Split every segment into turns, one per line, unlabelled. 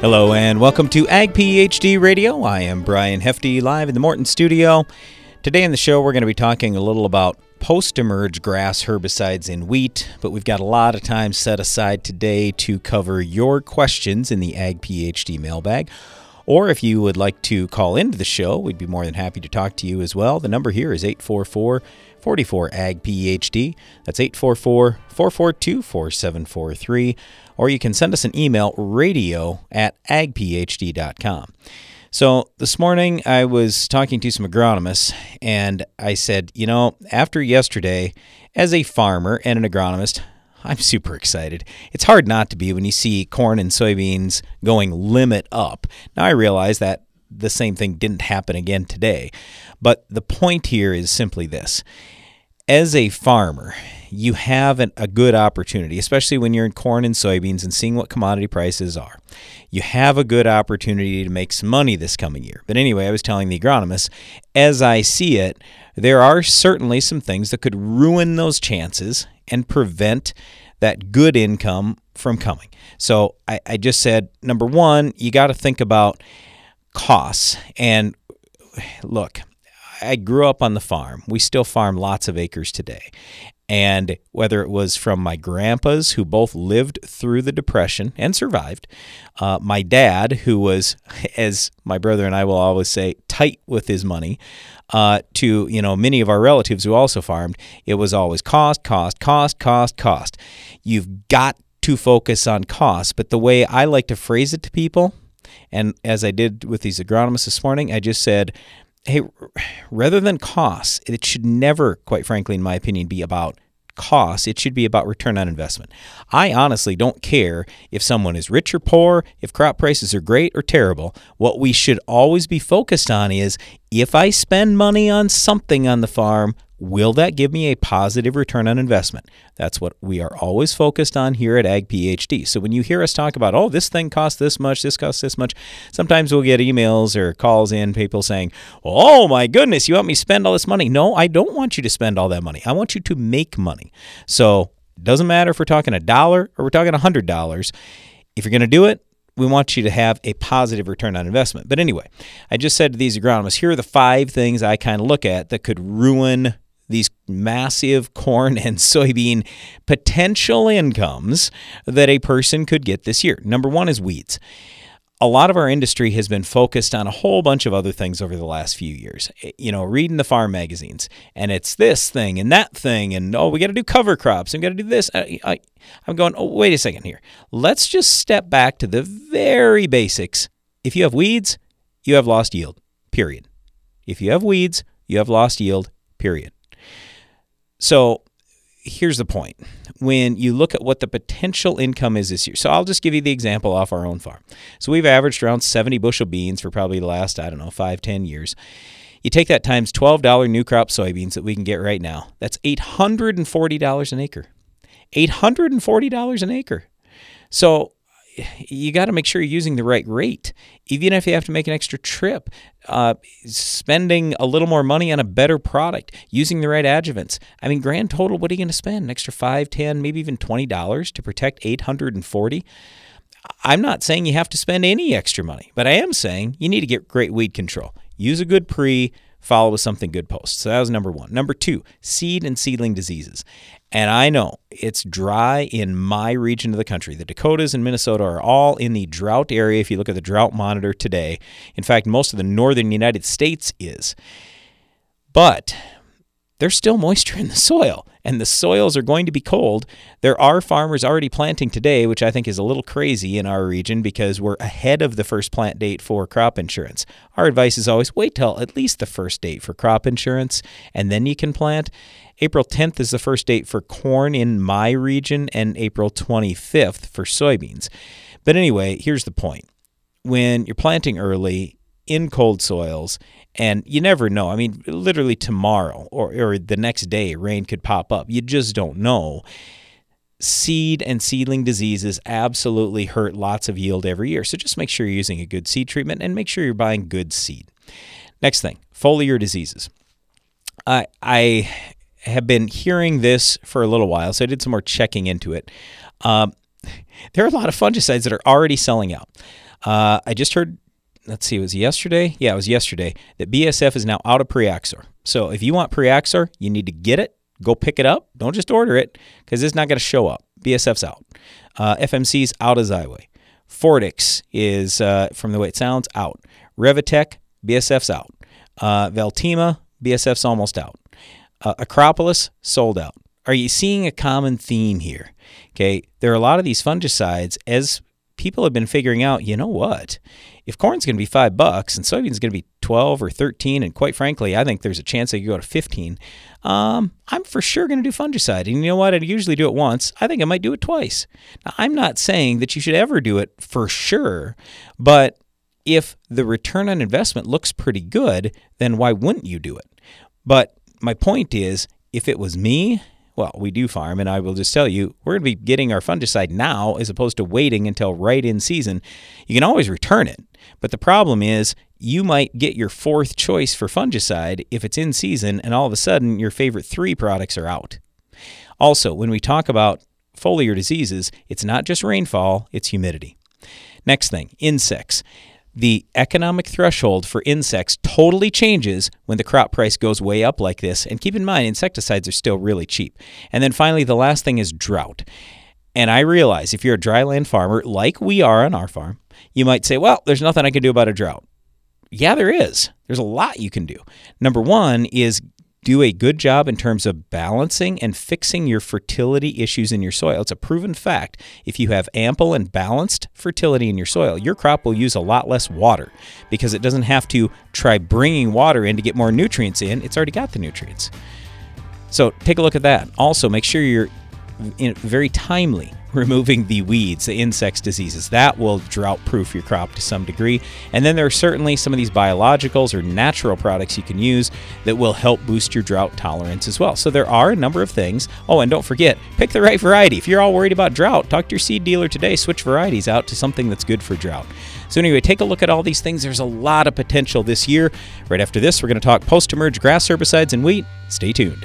Hello and welcome to Ag PhD Radio. I am Brian Hefty live in the Morton studio. Today in the show, we're going to be talking a little about post emerge grass herbicides in wheat, but we've got a lot of time set aside today to cover your questions in the Ag PhD mailbag. Or if you would like to call into the show, we'd be more than happy to talk to you as well. The number here is 844 44 Ag PhD. That's 844 442 4743. Or you can send us an email radio at agphd.com. So this morning I was talking to some agronomists and I said, you know, after yesterday, as a farmer and an agronomist, I'm super excited. It's hard not to be when you see corn and soybeans going limit up. Now, I realize that the same thing didn't happen again today, but the point here is simply this. As a farmer, you have an, a good opportunity, especially when you're in corn and soybeans and seeing what commodity prices are. You have a good opportunity to make some money this coming year. But anyway, I was telling the agronomist, as I see it, there are certainly some things that could ruin those chances and prevent that good income from coming. So I, I just said, number one, you got to think about costs. And look, I grew up on the farm. We still farm lots of acres today. And whether it was from my grandpas, who both lived through the Depression and survived, uh, my dad, who was, as my brother and I will always say, tight with his money, uh, to you know many of our relatives who also farmed, it was always cost, cost, cost, cost, cost. You've got to focus on cost. But the way I like to phrase it to people, and as I did with these agronomists this morning, I just said, hey, rather than costs, it should never, quite frankly, in my opinion, be about costs. It should be about return on investment. I honestly don't care if someone is rich or poor, if crop prices are great or terrible. What we should always be focused on is if I spend money on something on the farm, Will that give me a positive return on investment? That's what we are always focused on here at Ag PhD. So when you hear us talk about, oh, this thing costs this much, this costs this much, sometimes we'll get emails or calls in, people saying, oh my goodness, you want me to spend all this money? No, I don't want you to spend all that money. I want you to make money. So it doesn't matter if we're talking a dollar or we're talking a hundred dollars. If you're going to do it, we want you to have a positive return on investment. But anyway, I just said to these agronomists, here are the five things I kind of look at that could ruin these massive corn and soybean potential incomes that a person could get this year. Number one is weeds. A lot of our industry has been focused on a whole bunch of other things over the last few years. Eh, you know, reading the farm magazines, and it's this thing and that thing, and oh, we got to do cover crops, and we got to do this. I, I'm going, oh, wait a second here. Let's just step back to the very basics. If you have weeds, you have lost yield, period. If you have weeds, you have lost yield, period. So here's the point when you look at what the potential income is this year. So I'll just give you the example off our own farm. So we've averaged around 70 bushel beans for probably the last, I don't know, five, 10 years. You take that times $12 new crop soybeans that we can get right now. That's $840 an acre. $840 an acre. So you got to make sure you're using the right rate, even if you have to make an extra trip. Uh, spending a little more money on a better product, using the right adjuvants. I mean, grand total, what are you going to spend? An extra five, ten, maybe even twenty dollars to protect 840. I'm not saying you have to spend any extra money, but I am saying you need to get great weed control. Use a good pre, follow with something good post. So that was number one. Number two, seed and seedling diseases. And I know it's dry in my region of the country. The Dakotas and Minnesota are all in the drought area if you look at the drought monitor today. In fact, most of the northern United States is. But there's still moisture in the soil and the soils are going to be cold. There are farmers already planting today, which I think is a little crazy in our region because we're ahead of the first plant date for crop insurance. Our advice is always wait till at least the first date for crop insurance and then you can plant. April 10th is the first date for corn in my region and April 25th for soybeans. But anyway, here's the point. When you're planting early in cold soils, and you never know. I mean, literally tomorrow or, or the next day, rain could pop up. You just don't know. Seed and seedling diseases absolutely hurt lots of yield every year. So just make sure you're using a good seed treatment and make sure you're buying good seed. Next thing, foliar diseases. I, I have been hearing this for a little while, so I did some more checking into it. Um, there are a lot of fungicides that are already selling out. Uh, I just heard, let's see, it was yesterday? Yeah, it was yesterday that BASF is now out of Priaxor. So if you want Priaxor, you need to get it, go pick it up. Don't just order it because it's not going to show up. BASF's out. Uh, FMC's out of Xyway. Fortix is, uh, from the way it sounds, out. Revytek, BASF's out. Uh, Veltima, BASF's almost out. Uh, Acropolis, sold out. Are you seeing a common theme here? Okay, there are a lot of these fungicides as people have been figuring out, you know what? If corn's going to be five bucks and soybeans going to be 12 or 13, and quite frankly, I think there's a chance they could go to 15, um, I'm for sure going to do fungicide. And you know what? I usually do it once. I think I might do it twice. Now, I'm not saying that you should ever do it for sure, but if the return on investment looks pretty good, then why wouldn't you do it? But my point is, if it was me, well, we do farm, and I will just tell you, we're going to be getting our fungicide now as opposed to waiting until right in season. You can always return it, but the problem is you might get your fourth choice for fungicide if it's in season, and all of a sudden your favorite three products are out. Also, when we talk about foliar diseases, it's not just rainfall, it's humidity. Next thing, insects the economic threshold for insects totally changes when the crop price goes way up like this. And keep in mind, insecticides are still really cheap. And then finally, the last thing is drought. And I realize if you're a dryland farmer, like we are on our farm, you might say, well, there's nothing I can do about a drought. Yeah, there is. There's a lot you can do. Number one is do a good job in terms of balancing and fixing your fertility issues in your soil. It's a proven fact. If you have ample and balanced fertility in your soil, your crop will use a lot less water because it doesn't have to try bringing water in to get more nutrients in. It's already got the nutrients. So take a look at that. Also, make sure you're very timely removing the weeds, the insects, diseases. That will drought proof your crop to some degree. And then there are certainly some of these biologicals or natural products you can use that will help boost your drought tolerance as well. So there are a number of things. Oh, and don't forget, pick the right variety. If you're all worried about drought, talk to your seed dealer today. Switch varieties out to something that's good for drought. So, anyway, take a look at all these things. There's a lot of potential this year. Right after this, we're going to talk post emerge grass herbicides and wheat. Stay tuned.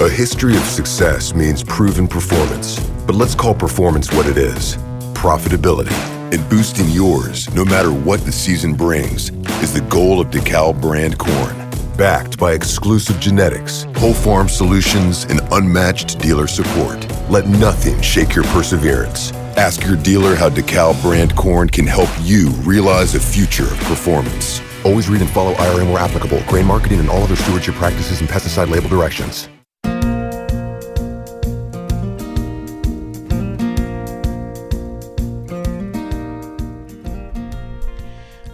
A history of success means proven performance, but let's call performance what it is profitability. And boosting yours, no matter what the season brings, is the goal of DeKalb brand corn. Backed by exclusive genetics, whole farm solutions, and unmatched dealer support. Let nothing shake your perseverance. Ask your dealer how DeKalb brand corn can help you realize a future of performance. Always read and follow IRM where applicable, grain marketing, and all other stewardship practices and pesticide label directions.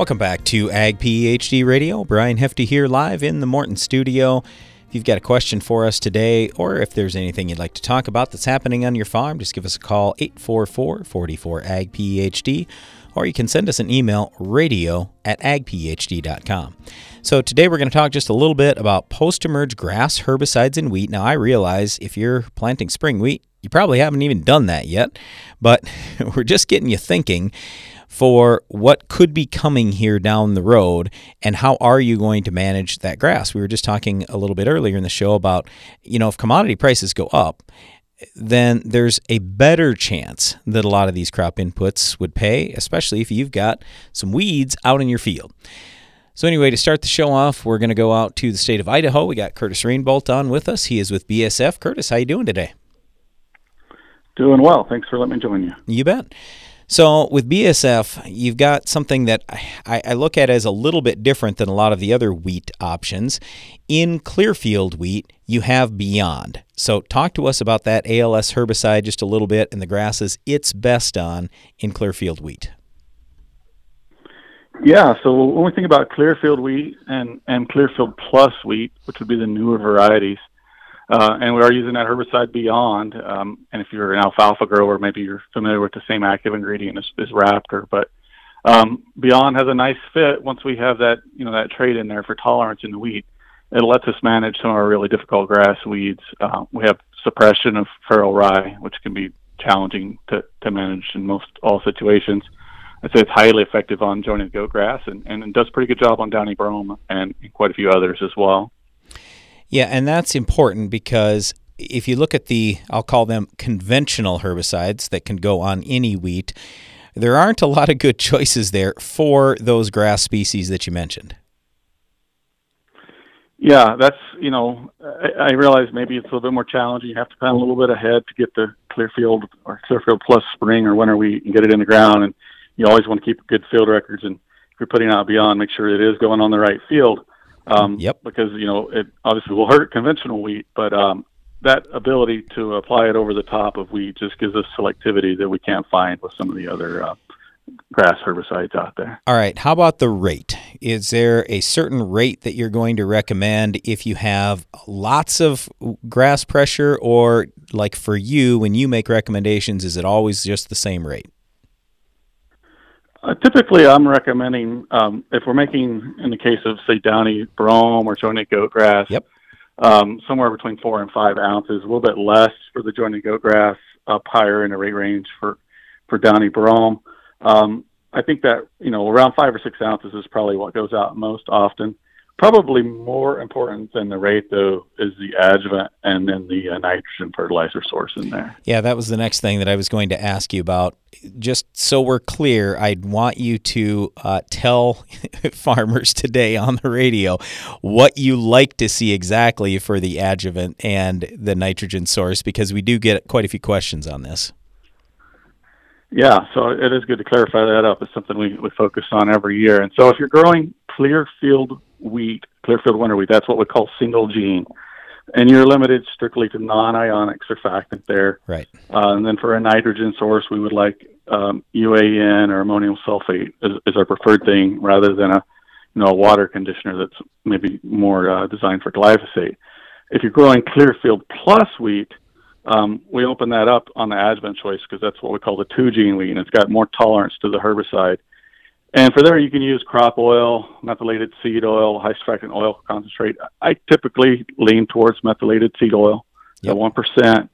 Welcome back to Ag PhD Radio. Brian Hefty here live in the Morton studio. If you've got a question for us today, or if there's anything you'd like to talk about that's happening on your farm, just give us a call 844 44 Ag PhD, or you can send us an email radio at agphd.com. So today we're going to talk just a little bit about post-emerge grass herbicides in wheat. Now I realize if you're planting spring wheat, you probably haven't even done that yet, but we're just getting you thinking for what could be coming here down the road and how are you going to manage that grass. We were just talking a little bit earlier in the show about, you know, if commodity prices go up, then there's a better chance that a lot of these crop inputs would pay, especially if you've got some weeds out in your field. So anyway, to start the show off, we're going to go out to the state of Idaho. We got Curtis Rainbolt on with us. He is with BASF. Curtis, how you doing today?
Doing well. Thanks for letting me join you.
You bet. So with BASF, you've got something that I, I, look at as a little bit different than a lot of the other wheat options. In Clearfield wheat, you have Beyond. So talk to us about that ALS herbicide just a little bit and the grasses it's best on in Clearfield wheat.
Yeah, so when we think about Clearfield wheat and, and Clearfield Plus wheat, which would be the newer varieties, uh, and we are using that herbicide Beyond. Um, and if you're an alfalfa grower, maybe you're familiar with the same active ingredient as, as Raptor. But um, Beyond has a nice fit once we have that, you know, that trait in there for tolerance in the wheat. It lets us manage some of our really difficult grass weeds. Uh, we have suppression of feral rye, which can be challenging to, to manage in most all situations. I'd say it's highly effective on jointed goat grass and, and does a pretty good job on downy brome and quite a few others as well.
Yeah, and that's important because if you look at the, I'll call them conventional herbicides that can go on any wheat, there aren't a lot of good choices there for those grass species that you mentioned.
Yeah, that's you know, I, I realize maybe it's a little bit more challenging. You have to plan a little bit ahead to get the Clearfield or Clearfield Plus spring or winter wheat and get it in the ground, and you always want to keep good field records. And if you're putting out beyond, make sure it is going on the right field. Um,
yep.
Because you know it obviously will hurt conventional wheat, but um, that ability to apply it over the top of wheat just gives us selectivity that we can't find with some of the other uh, grass herbicides out there.
All right. How about the rate? Is there a certain rate that you're going to recommend if you have lots of grass pressure, or like for you, when you make recommendations, is it always just the same rate?
Uh, typically, I'm recommending um, if we're making, in the case of say downy brome or jointed goat grass,
yep.
um, somewhere between four and five ounces, a little bit less for the jointed goat grass, up higher in the rate range for for downy brome. Um, I think that you know around five or six ounces is probably what goes out most often. Probably more important than the rate, though, is the adjuvant and then the uh, nitrogen fertilizer source in there.
Yeah, that was the next thing that I was going to ask you about. Just so we're clear, I'd want you to uh, tell farmers today on the radio what you like to see exactly for the adjuvant and the nitrogen source, because we do get quite a few questions on this.
Yeah, so it is good to clarify that up. It's something we, we focus on every year. And so if you're growing Clearfield wheat, Clearfield winter wheat. That's what we call single gene. And you're limited strictly to non-ionic surfactant there.
Right.
Uh, and then for a nitrogen source, we would like um, UAN or ammonium sulfate is, is our preferred thing, rather than a you know a water conditioner that's maybe more uh, designed for glyphosate. If you're growing Clearfield plus wheat, um, we open that up on the adjuvant choice because that's what we call the two gene wheat, and it's got more tolerance to the herbicide. And for there, you can use crop oil, methylated seed oil, high surfactant oil concentrate. I typically lean towards methylated seed oil yep. at 1%.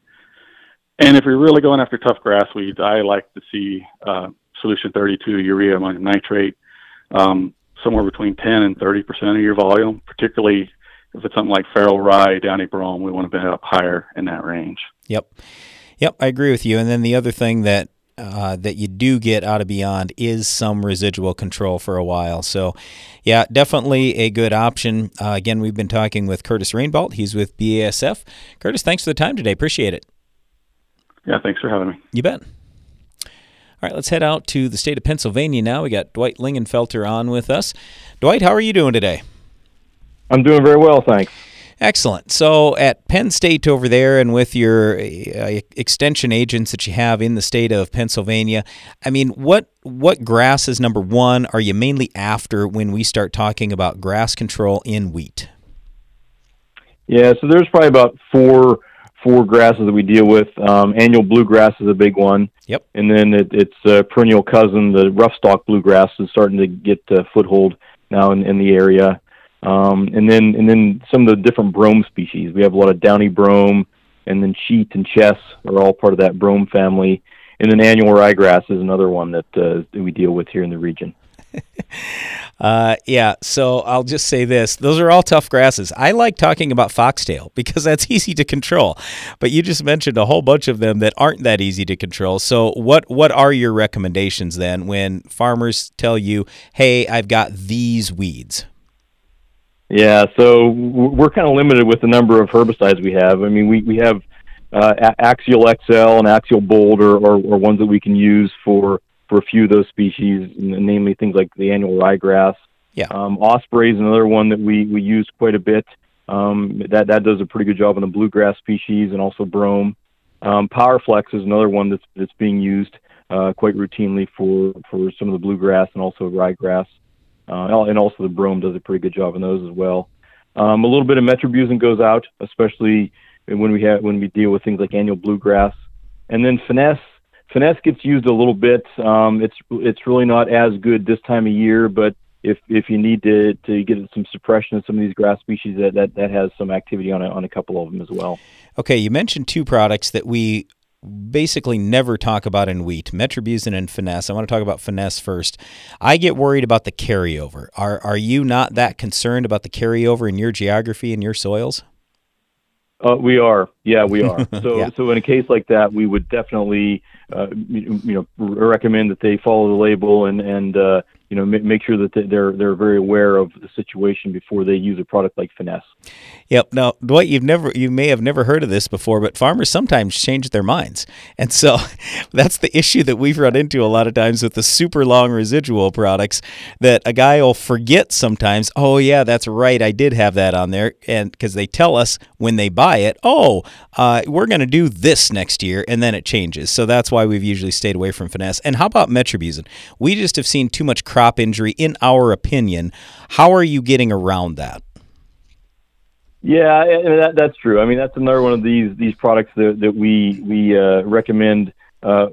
And if you're really going after tough grass weeds, I like to see uh, solution 32 urea ammonium nitrate um, somewhere between 10 and 30% of your volume, particularly if it's something like feral rye, downy brome, we want to be up higher in that range.
Yep. Yep, I agree with you. And then the other thing that uh, that you do get out of Beyond is some residual control for a while. So, yeah, definitely a good option. Uh, again, we've been talking with Curtis Rainbolt. He's with BASF. Curtis, thanks for the time today. Appreciate it.
Yeah, thanks for having me.
You bet. All right, let's head out to the state of Pennsylvania now. We got Dwight Lingenfelter on with us. Dwight, how are you doing today?
I'm doing very well, thanks.
Excellent. So at Penn State over there, and with your uh, extension agents that you have in the state of Pennsylvania, I mean, what what grasses number one are you mainly after when we start talking about grass control in wheat?
Yeah, so there's probably about four four grasses that we deal with. Um, annual bluegrass is a big one.
Yep.
And then it, it's a perennial cousin, the rough stalk bluegrass, is starting to get a foothold now in, in the area. Um, and then and then some of the different brome species. We have a lot of downy brome, and then cheat and chess are all part of that brome family. And then annual ryegrass is another one that, uh, that we deal with here in the region.
Uh, yeah, so I'll just say this: those are all tough grasses. I like talking about foxtail because that's easy to control, but you just mentioned a whole bunch of them that aren't that easy to control. So, what what are your recommendations then when farmers tell you, "Hey, I've got these weeds"?
Yeah, so we're kind of limited with the number of herbicides we have. I mean, we we have uh, Axial XL and Axial Bold are, are, are ones that we can use for for a few of those species, namely things like the annual ryegrass.
Yeah.
Um, osprey is another one that we, we use quite a bit. Um, that that does a pretty good job on the bluegrass species and also brome. Um, Powerflex is another one that's that's being used uh, quite routinely for for some of the bluegrass and also ryegrass, uh, and also the brome does a pretty good job on those as well. Um, a little bit of metribuzin goes out, especially when we have when we deal with things like annual bluegrass, and then finesse finesse gets used a little bit. Um, it's it's really not as good this time of year, but if if you need to to get some suppression of some of these grass species, that that, that has some activity on a, on a couple of them as well.
Okay, you mentioned two products that we basically never talk about in wheat metribuzin and finesse i want to talk about finesse first. I get worried about the carryover. Are are you not that concerned about the carryover in your geography and your soils?
Uh, we are. Yeah we are. So yeah. so in a case like that we would definitely uh, you, you, know recommend that they follow the label and and uh, you know make sure that they're they're very aware of the situation before they use a product like finesse.
Yep. Now dwight you've never you may have never heard of this before but farmers sometimes change their minds. And so that's the issue that we've run into a lot of times with the super long residual products that a guy will forget sometimes oh yeah that's right i did have that on there. And because they tell us when they buy it oh uh, we're going to do this next year and then it changes. So that's why we've usually stayed away from finesse. And how about metribuzin? We just have seen too much crop injury, in our opinion. How are you getting around that?
Yeah, that, that's true. I mean, that's another one of these these products that, that we we uh, recommend uh,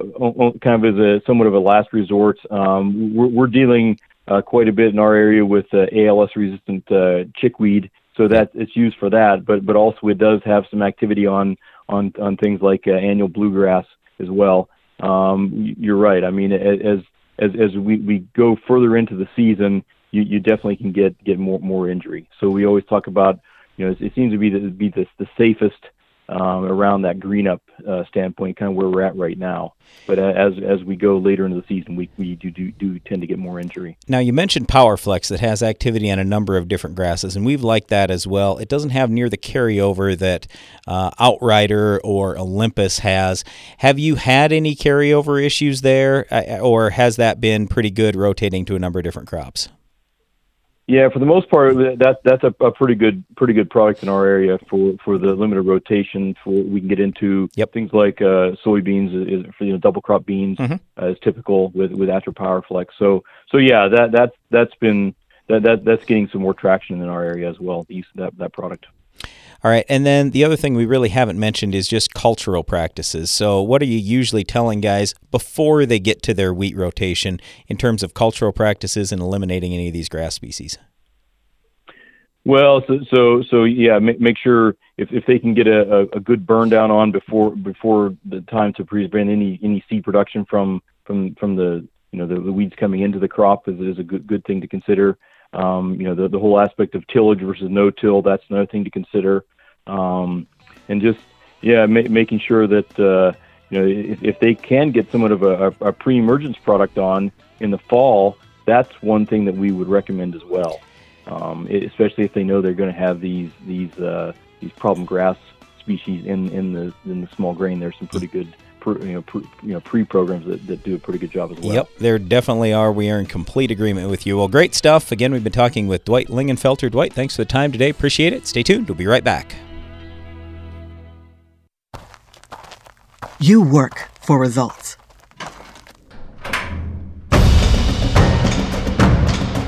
kind of as a somewhat of a last resort. Um, we're, we're, dealing uh, quite a bit in our area with uh, ALS resistant uh, chickweed, so that it's used for that. But but also it does have some activity on on on things like uh, annual bluegrass as well. Um, you're right. I mean, as as as we, we go further into the season, you, you definitely can get get more more injury. So we always talk about, you know, it, it seems to be the be the, the safest um, around that green up uh, standpoint, kind of where we're at right now. But as as we go later into the season, we, we do, do do tend to get more injury.
Now you mentioned PowerFlex that has activity on a number of different grasses, and we've liked that as well. It doesn't have near the carryover that uh, Outrider or Olympus has. Have you had any carryover issues there, uh, or has that been pretty good rotating to a number of different crops?
Yeah, for the most part, that that's a, a, pretty good pretty good product in our area for, for the limited rotation. For we can get into
yep.
things like uh, soybeans is for you know double crop beans mm-hmm. uh, is typical with with Atro PowerFlex. So so yeah, that that's that's been that, that that's getting some more traction in our area as well. The use of that that product.
All right. And then the other thing we really haven't mentioned is just cultural practices. So, what are you usually telling guys before they get to their wheat rotation in terms of cultural practices and eliminating any of these grass species?
Well, so so, so yeah, make, make sure if, if they can get a, a good burn down on before before the time to prevent any any seed production from from from the you know the, the weeds coming into the crop is, is a good good thing to consider. Um, you know, the, the whole aspect of tillage versus no till, that's another thing to consider. Um, and just, yeah, ma- making sure that, uh, you know, if, if, they can get somewhat of a, a, a pre-emergence product on in the fall, that's one thing that we would recommend as well. Um, especially if they know they're going to have these these uh, these problem grass species in in the in the small grain. There's some pretty good you know, pre, you know, pre-programs that, that do a pretty good job as well.
Yep, there definitely are. We are in complete agreement with you. Well, great stuff. Again, we've been talking with Dwight Lingenfelter. Dwight, thanks for the time today. Appreciate it. Stay tuned. We'll be right back.
You work for results.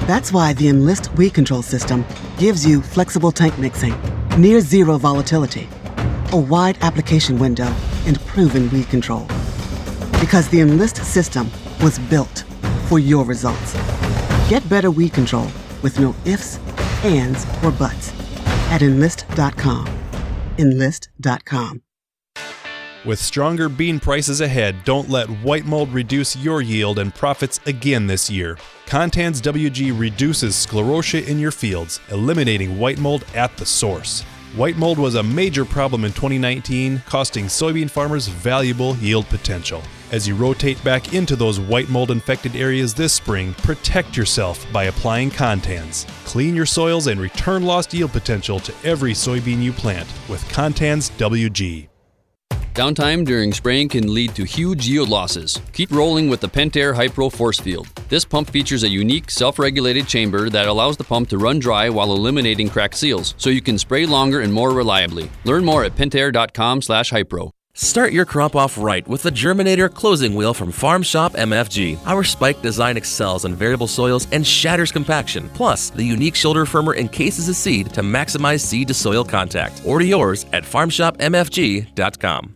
That's why the Enlist weed control system gives you flexible tank mixing, near zero volatility, a wide application window and proven weed control. Because the Enlist system was built for your results. Get better weed control with no ifs, ands, or buts at enlist.com. Enlist.com.
With stronger bean prices ahead, don't let white mold reduce your yield and profits again this year. Contans WG reduces sclerotia in your fields, eliminating white mold at the source. White mold was a major problem in 2019, costing soybean farmers valuable yield potential. As you rotate back into those white mold infected areas this spring, protect yourself by applying Contans. Clean your soils and return lost yield potential to every soybean you plant with Contans WG.
Downtime during spraying can lead to huge yield losses. Keep rolling with the Pentair Hypro Force Field. This pump features a unique self-regulated chamber that allows the pump to run dry while eliminating cracked seals, so you can spray longer and more reliably. Learn more at pentair.com/hypro.
Start your crop off right with the Germinator closing wheel from Farm Shop MFG. Our spike design excels on variable soils and shatters compaction. Plus, the unique shoulder firmer encases a seed to maximize seed to soil contact. Order yours at farmshopmfg.com.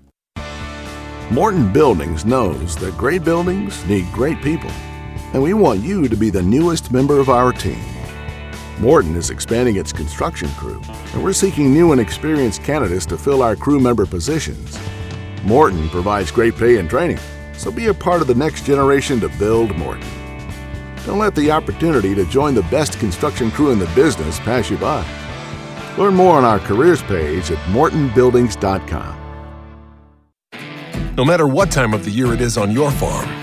Morton Buildings knows that great buildings need great people, and we want you to be the newest member of our team. Morton is expanding its construction crew, and we're seeking new and experienced candidates to fill our crew member positions. Morton provides great pay and training, so be a part of the next generation to build Morton. Don't let the opportunity to join the best construction crew in the business pass you by. Learn more on our careers page at mortonbuildings.com.
No matter what time of the year it is on your farm,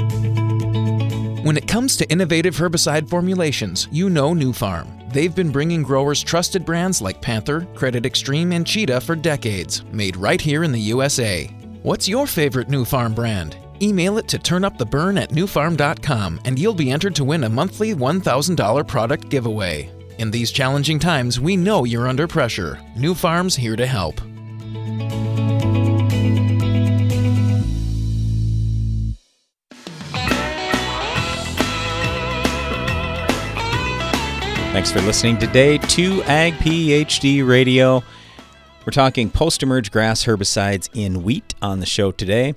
Comes to innovative herbicide formulations, you know Nufarm. They've been bringing growers trusted brands like Panther, Credit Xtreme, and Cheetah for decades, made right here in the USA. What's your favorite Nufarm brand? Email it to turnuptheburn at nufarm.com and you'll be entered to win a monthly $1,000 product giveaway. In these challenging times, we know you're under pressure. Nufarm's here to help.
Thanks for listening today to Ag PhD Radio. We're talking post emerge grass herbicides in wheat on the show today.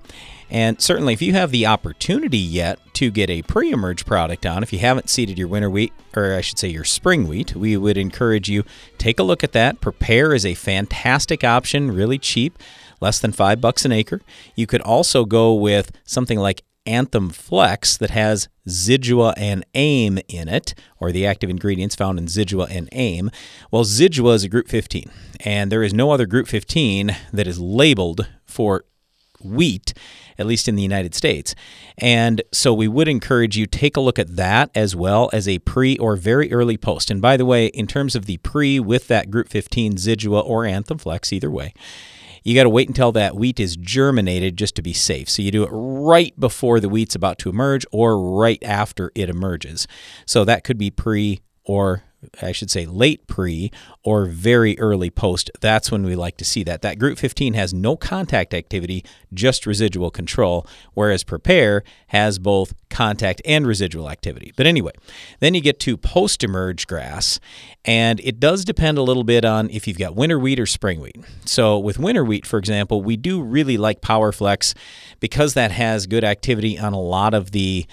And certainly, if you have the opportunity yet to get a pre emerge product on, if you haven't seeded your winter wheat, or I should say your spring wheat, we would encourage you take a look at that. Prepare is a fantastic option, really cheap, less than five bucks an acre. You could also go with something like Anthem Flex that has Zidua and AIM in it, or the active ingredients found in Zidua and AIM. Well, Zidua is a group 15, and there is no other group 15 that is labeled for wheat, at least in the United States. And so we would encourage you take a look at that as well as a pre or very early post. And by the way, in terms of the pre with that group 15 Zidua or Anthem Flex, either way, you got to wait until that wheat is germinated just to be safe. So you do it right before the wheat's about to emerge or right after it emerges. So that could be pre or I should say late pre or very early post. That's when we like to see that. That group 15 has no contact activity, just residual control, whereas prepare has both contact and residual activity. But anyway, then you get to post emerge grass, and it does depend a little bit on if you've got winter wheat or spring wheat. So with winter wheat, for example, we do really like PowerFlex because that has good activity on a lot of the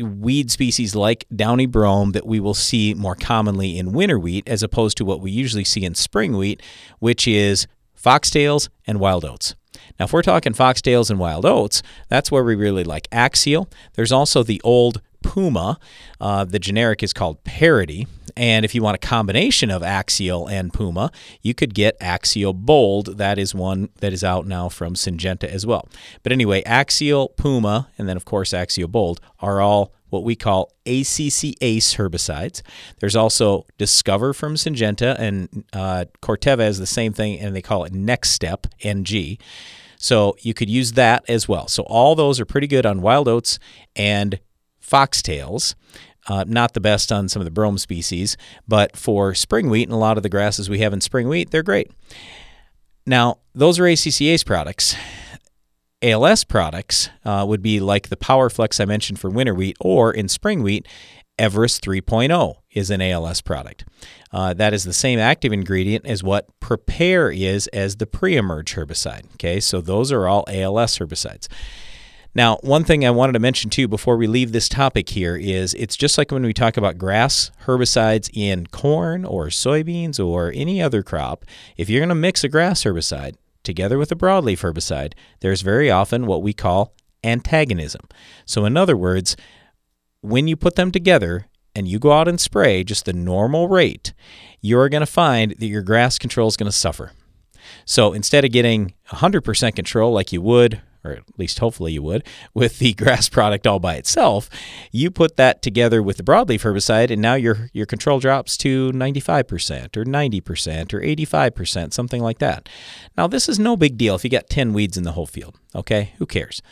weed species like downy brome that we will see more commonly in winter wheat as opposed to what we usually see in spring wheat, which is foxtails and wild oats. Now, if we're talking foxtails and wild oats, that's where we really like Axial. There's also the old Puma. Uh, the generic is called Parity. And if you want a combination of Axial and Puma, you could get Axial Bold. That is one that is out now from Syngenta as well. But anyway, Axial, Puma, and then of course Axial Bold are all what we call ACCase herbicides. There's also Discover from Syngenta, and uh, Corteva is the same thing, and they call it Next Step, NG. So you could use that as well. So all those are pretty good on wild oats and foxtails. Uh, not the best on some of the brome species, but for spring wheat and a lot of the grasses we have in spring wheat, they're great. Now, those are ACCase products. ALS products uh, would be like the PowerFlex I mentioned for winter wheat, or in spring wheat, Everest 3.0 is an ALS product. Uh, that is the same active ingredient as what Prepare is as the pre-emerge herbicide. Okay, so those are all ALS herbicides. Now, one thing I wanted to mention too before we leave this topic here is it's just like when we talk about grass herbicides in corn or soybeans or any other crop. If you're going to mix a grass herbicide together with a broadleaf herbicide, there's very often what we call antagonism. So, in other words, when you put them together and you go out and spray just the normal rate, you're going to find that your grass control is going to suffer. So instead of getting 100% control like you would or at least hopefully you would, with the grass product all by itself. You put that together with the broadleaf herbicide, and now your your control drops to 95% or 90% or 85%, something like that. Now this is no big deal if you got 10 weeds in the whole field. Okay, who cares?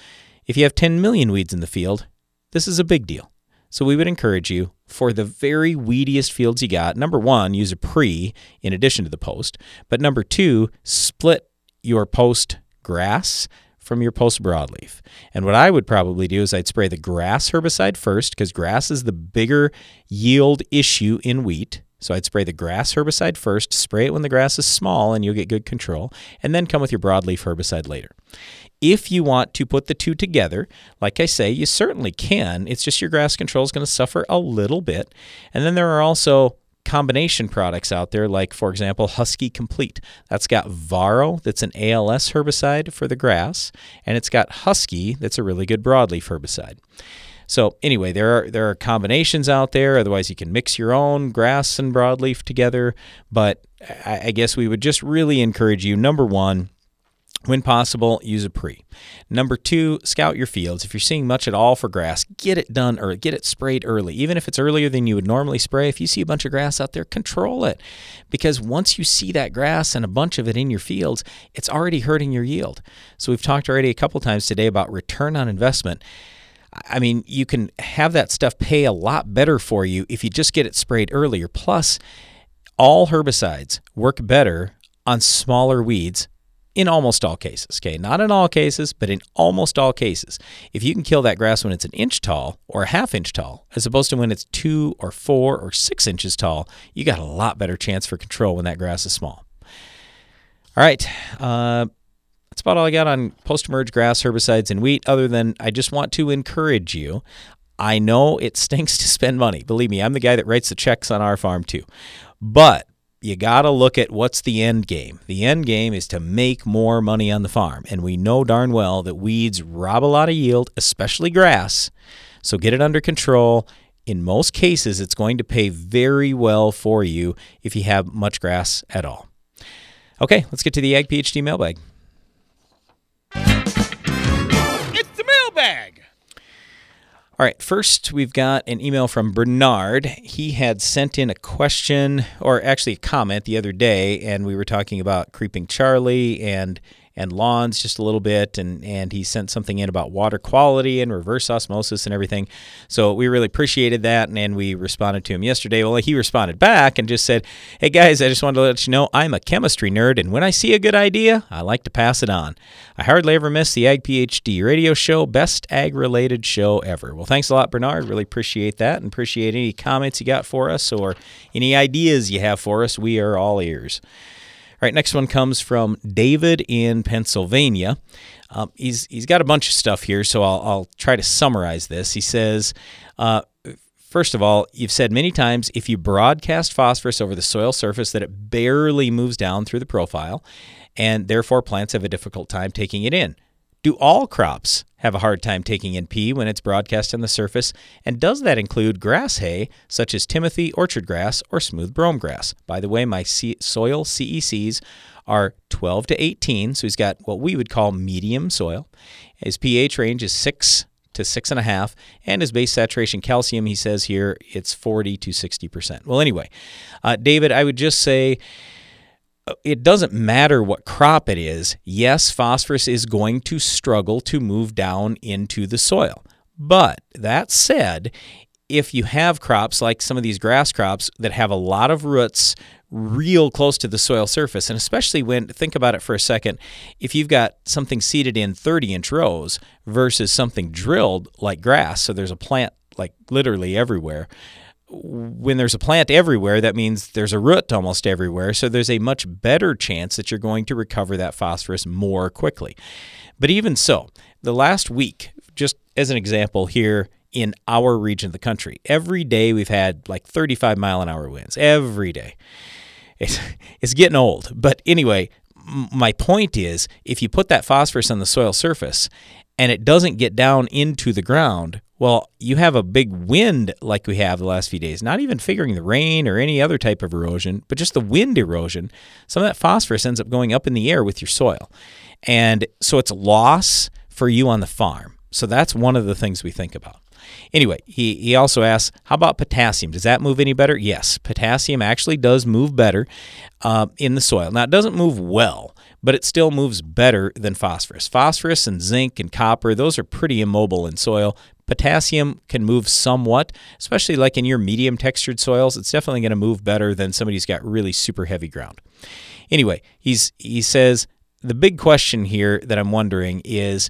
If you have 10 million weeds in the field, this is a big deal. So we would encourage you for the very weediest fields you got. Number one, use a pre in addition to the post. But number two, split your post grass from your post broadleaf. And what I would probably do is I'd spray the grass herbicide first because grass is the bigger yield issue in wheat. So I'd spray the grass herbicide first, spray it when the grass is small and you'll get good control, and then come with your broadleaf herbicide later. If you want to put the two together, like I say, you certainly can. It's just your grass control is going to suffer a little bit. And then there are also combination products out there, like, for example, Huskie Complete. That's got Varro, that's an ALS herbicide for the grass, and it's got Husky, that's a really good broadleaf herbicide. So anyway, there are there are combinations out there. Otherwise, you can mix your own grass and broadleaf together. But I, I guess we would just really encourage you. Number one, when possible, use a pre. Number two, scout your fields. If you're seeing much at all for grass, get it done or get it sprayed early. Even if it's earlier than you would normally spray, if you see a bunch of grass out there, control it. Because once you see that grass and a bunch of it in your fields, it's already hurting your yield. So we've talked already a couple times today about return on investment. I mean, you can have that stuff pay a lot better for you if you just get it sprayed earlier. Plus, all herbicides work better on smaller weeds in almost all cases. Okay, not in all cases, but in almost all cases. If you can kill that grass when it's an inch tall or a half inch tall, as opposed to when it's two or four or six inches tall, you got a lot better chance for control when that grass is small. All right. Uh, that's about all I got on post emerge grass herbicides and wheat, other than I just want to encourage you. I know it stinks to spend money. Believe me, I'm the guy that writes the checks on our farm too. But you got to look at what's the end game. The end game is to make more money on the farm. And we know darn well that weeds rob a lot of yield, especially grass. So get it under control. In most cases, it's going to pay very well for you if you have much grass at all. Okay, let's get to the Ag PhD
mailbag.
All right, first we've got an email from Bernard. He had sent in a question, or actually a comment the other day, and we were talking about Creeping Charlie and and lawns just a little bit and and he sent something in about water quality and reverse osmosis and everything. So we really appreciated that and, and we responded to him yesterday. Well he responded back and just said hey guys i just wanted to let you know i'm a chemistry nerd and when i see a good idea i like to pass it on. I hardly ever miss the ag phd radio show best ag related show ever. Well thanks a lot bernard. Really appreciate that and appreciate any comments you got for us or any ideas you have for us. We are all ears all right, next one comes from David in Pennsylvania. Um, he's he's got a bunch of stuff here, so I'll, I'll try to summarize this. He says, uh, first of all, you've said many times if you broadcast phosphorus over the soil surface, that it barely moves down through the profile, and therefore plants have a difficult time taking it in. Do all crops have a hard time taking in P when it's broadcast on the surface? And does that include grass hay, such as Timothy orchard grass or smooth brome grass? By the way, my soil CECs are 12 to 18, so he's got what we would call medium soil. His pH range is 6 to 6.5, and his base saturation calcium, he says here, it's 40 to 60%. Well, anyway, uh, David, I would just say, it doesn't matter what crop it is. Yes, phosphorus is going to struggle to move down into the soil. But that said, if you have crops like some of these grass crops that have a lot of roots real close to the soil surface, and especially when, think about it for a second, if you've got something seeded in 30 inch rows versus something drilled like grass, so there's a plant like literally everywhere. When there's a plant everywhere, that means there's a root almost everywhere. So there's a much better chance that you're going to recover that phosphorus more quickly. But even so, the last week, just as an example here in our region of the country, every day we've had like 35 mile an hour winds. Every day. It's, it's getting old. But anyway, my point is if you put that phosphorus on the soil surface and it doesn't get down into the ground, well, you have a big wind like we have the last few days, not even figuring the rain or any other type of erosion, but just the wind erosion. Some of that phosphorus ends up going up in the air with your soil. And so it's loss for you on the farm. So that's one of the things we think about. Anyway, he, he also asks, how about potassium? Does that move any better? Yes, potassium actually does move better uh, in the soil. Now, it doesn't move well, but it still moves better than phosphorus. Phosphorus and zinc and copper, those are pretty immobile in soil. Potassium can move somewhat, especially like in your medium textured soils. It's definitely going to move better than somebody who's got really super heavy ground. Anyway, he's he says the big question here that I'm wondering is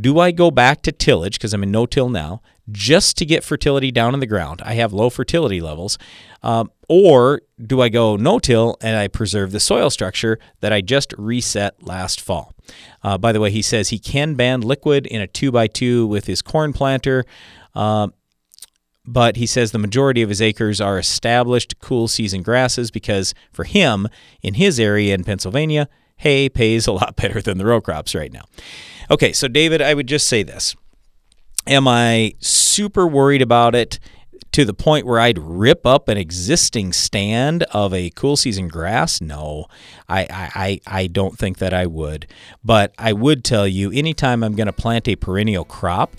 do I go back to tillage because I'm in no till now just to get fertility down in the ground? I have low fertility levels. Um, or do I go no till and I preserve the soil structure that I just reset last fall? Uh, by the way, he says he can band liquid in a 2x2 with his corn planter. Uh, but he says the majority of his acres are established cool season grasses because for him, in his area in Pennsylvania, hay pays a lot better than the row crops right now. Okay, so David, I would just say this. Am I super worried about it to the point where I'd rip up an existing stand of a cool season grass? No, I, I, I don't think that I would. But I would tell you anytime I'm going to plant a perennial crop,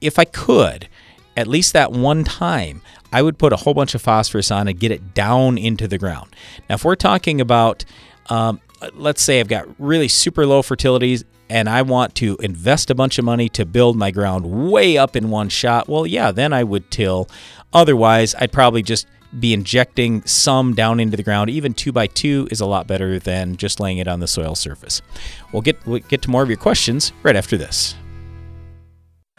if I could, at least that one time, I would put a whole bunch of phosphorus on and get it down into the ground. Now, if we're talking about, um, let's say I've got really super low fertilities and I want to invest a bunch of money to build my ground way up in one shot, well, yeah, then I would till. Otherwise, I'd probably just be injecting some down into the ground. Even two by two is a lot better than just laying it on the soil surface. We'll get we'll get to more of your questions right after this.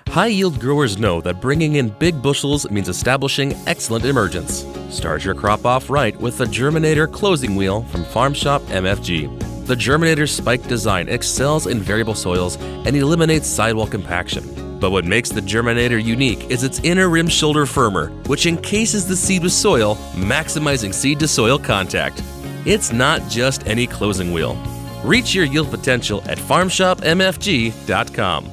High yield growers know that bringing in big bushels means establishing excellent emergence. Start your crop off right with the Germinator closing wheel from Farm Shop MFG. The Germinator's spike design excels in variable soils and eliminates sidewall compaction. But what makes the Germinator unique is its inner rim shoulder firmer, which encases the seed with soil, maximizing seed to soil contact. It's not just any closing wheel. Reach your yield potential at farmshopmfg.com.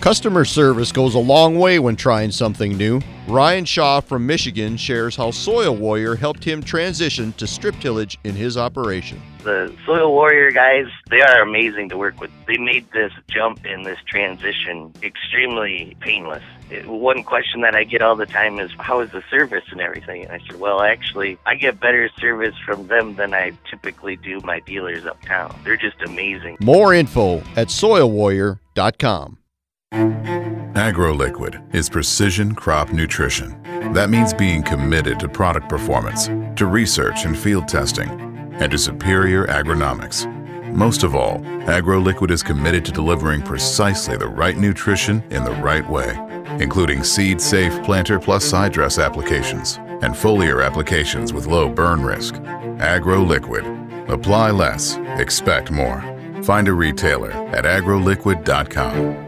Customer service goes a long way when trying something new. Ryan Shaw from Michigan shares how Soil Warrior helped him transition to strip tillage in his operation.
The Soil Warrior guys, they are amazing to work with. They made this jump in this transition extremely painless. It, one question that I get all the time is, how is the service and everything? And I said, well, actually, I get better service from them than I typically do my dealers uptown. They're just amazing.
More info at soilwarrior.com.
AgroLiquid is precision crop nutrition. That means being committed to product performance, to research and field testing, and to superior agronomics. Most of all, AgroLiquid is committed to delivering precisely the right nutrition in the right way, including seed safe planter plus side dress applications and foliar applications with low burn risk. AgroLiquid. Apply less, expect more. Find a retailer at agroliquid.com.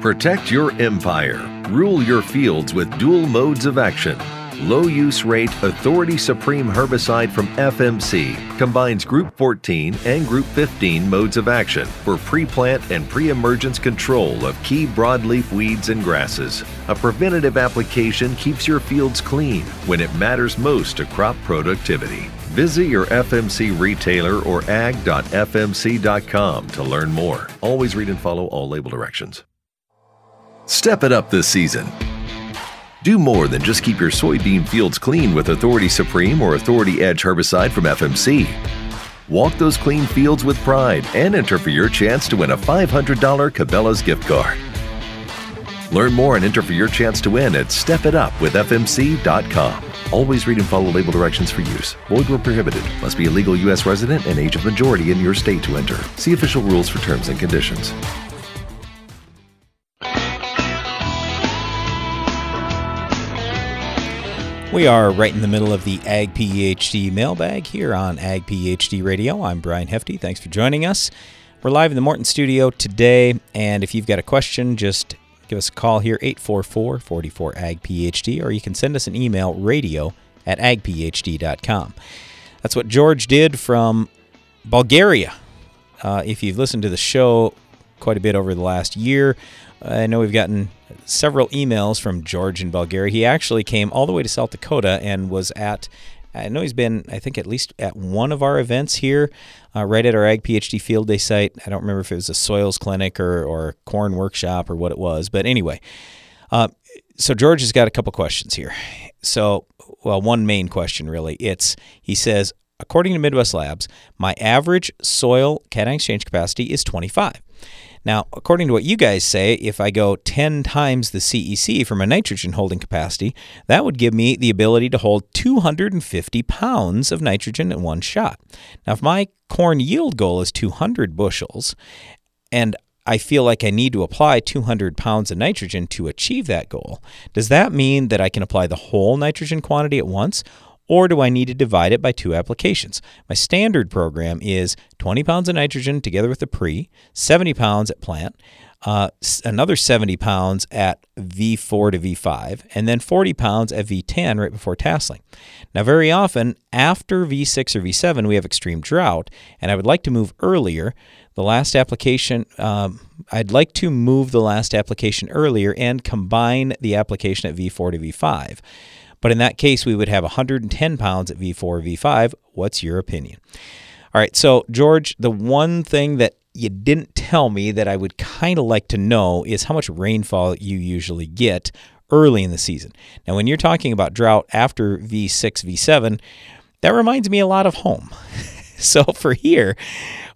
Protect your empire. Rule your fields with dual modes of action. low use rate Authority Supreme herbicide from FMC combines Group 14 and Group 15 modes of action for pre plant and pre emergence control of key broadleaf weeds and grasses. A preventative application keeps your fields clean when it matters most to crop productivity. Visit your FMC retailer or ag.fmc.com to learn more. Always read and follow all label directions. Step it up this season. Do more than just keep your soybean fields clean with Authority Supreme or Authority Edge herbicide from FMC. Walk those clean fields with pride and enter for your chance to win a $500 Cabela's gift card. Learn more and enter for your chance to win at stepitupwithfmc.com. Always read and follow label directions for use. Void where prohibited. Must be a legal U.S. resident and age of majority in your state to enter. See official rules for terms and conditions.
We are right in the middle of the Ag PhD mailbag here on Ag PhD Radio. I'm Brian Hefty. Thanks for joining us. We're live in the Morton studio today, and if you've got a question, just give us a call here 844 44 Ag PhD, or you can send us an email radio at agphd.com. That's what George did from Bulgaria. Uh, if you've listened to the show quite a bit over the last year, I know we've gotten several emails from George in Bulgaria. He actually came all the way to South Dakota and was at, I know he's been, I think, at least at one of our events here, uh, right at our Ag PhD Field Day site. I don't remember if it was a soils clinic or, or corn workshop or what it was, but anyway. Uh, so George has got a couple questions here. So, well, one main question really. It's, he says, according to Midwest Labs, my average soil cation exchange capacity is 25. Now, according to what you guys say, if I go 10 times the CEC for my nitrogen holding capacity, that would give me the ability to hold 250 pounds of nitrogen in one shot. Now, if my corn yield goal is 200 bushels, and I feel like I need to apply 200 pounds of nitrogen to achieve that goal, does that mean that I can apply the whole nitrogen quantity at once? Or do I need to divide it by two applications? My standard program is 20 pounds of nitrogen together with the pre, 70 pounds at plant, uh, another 70 pounds at V4 to V5, and then 40 pounds at V10 right before tasseling. Now, very often after V6 or V7, we have extreme drought, and I would like to move earlier. The last application, um, I'd like to move the last application earlier and combine the application at V4 to V5. But in that case, we would have 110 pounds at V4, V5. What's your opinion? All right, so George, the one thing that you didn't tell me that I would kind of like to know is how much rainfall you usually get early in the season. Now, when you're talking about drought after V6, V7, that reminds me a lot of home. so for here,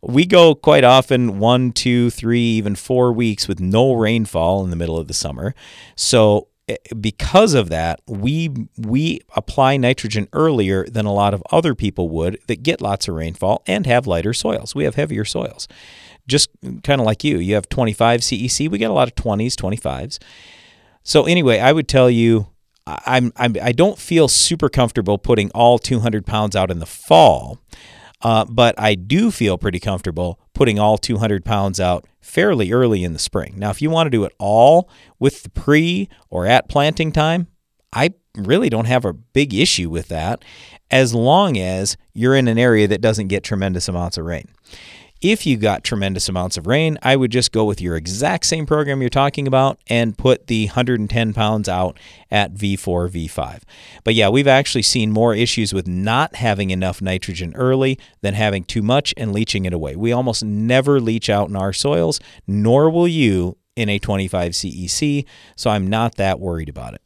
we go quite often one, two, three, even four weeks with no rainfall in the middle of the summer. So Eh, because of that, we we apply nitrogen earlier than a lot of other people would that get lots of rainfall and have lighter soils. We have heavier soils. Just kind of like you, you have 25 CEC. We get a lot of 20s, 25s. So anyway, I would tell you, I'm, I'm I don't feel super comfortable putting all 200 pounds out in the fall, uh, but I do feel pretty comfortable putting all 200 pounds out fairly early in the spring. Now, if you want to do it all with the pre or at planting time, I really don't have a big issue with that as long as you're in an area that doesn't get tremendous amounts of rain. If you got tremendous amounts of rain, I would just go with your exact same program you're talking about and put the 110 pounds out at V4, V5. But yeah, we've actually seen more issues with not having enough nitrogen early than having too much and leaching it away. We almost never leach out in our soils, nor will you in a 25 CEC, so I'm not that worried about it.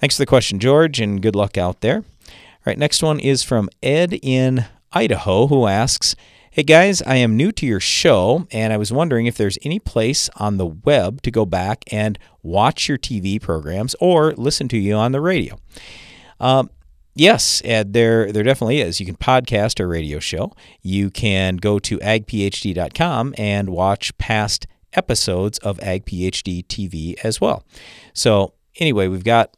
Thanks for the question, George, and good luck out there. All right, next one is from Ed in Idaho who asks, Hey guys, I am new to your show and I was wondering if there's any place on the web to go back and watch your TV programs or listen to you on the radio. Um, Yes, Ed, there there definitely is. You can podcast our radio show. You can go to agphd.com and watch past episodes of AgPhD TV as well. So, anyway, we've got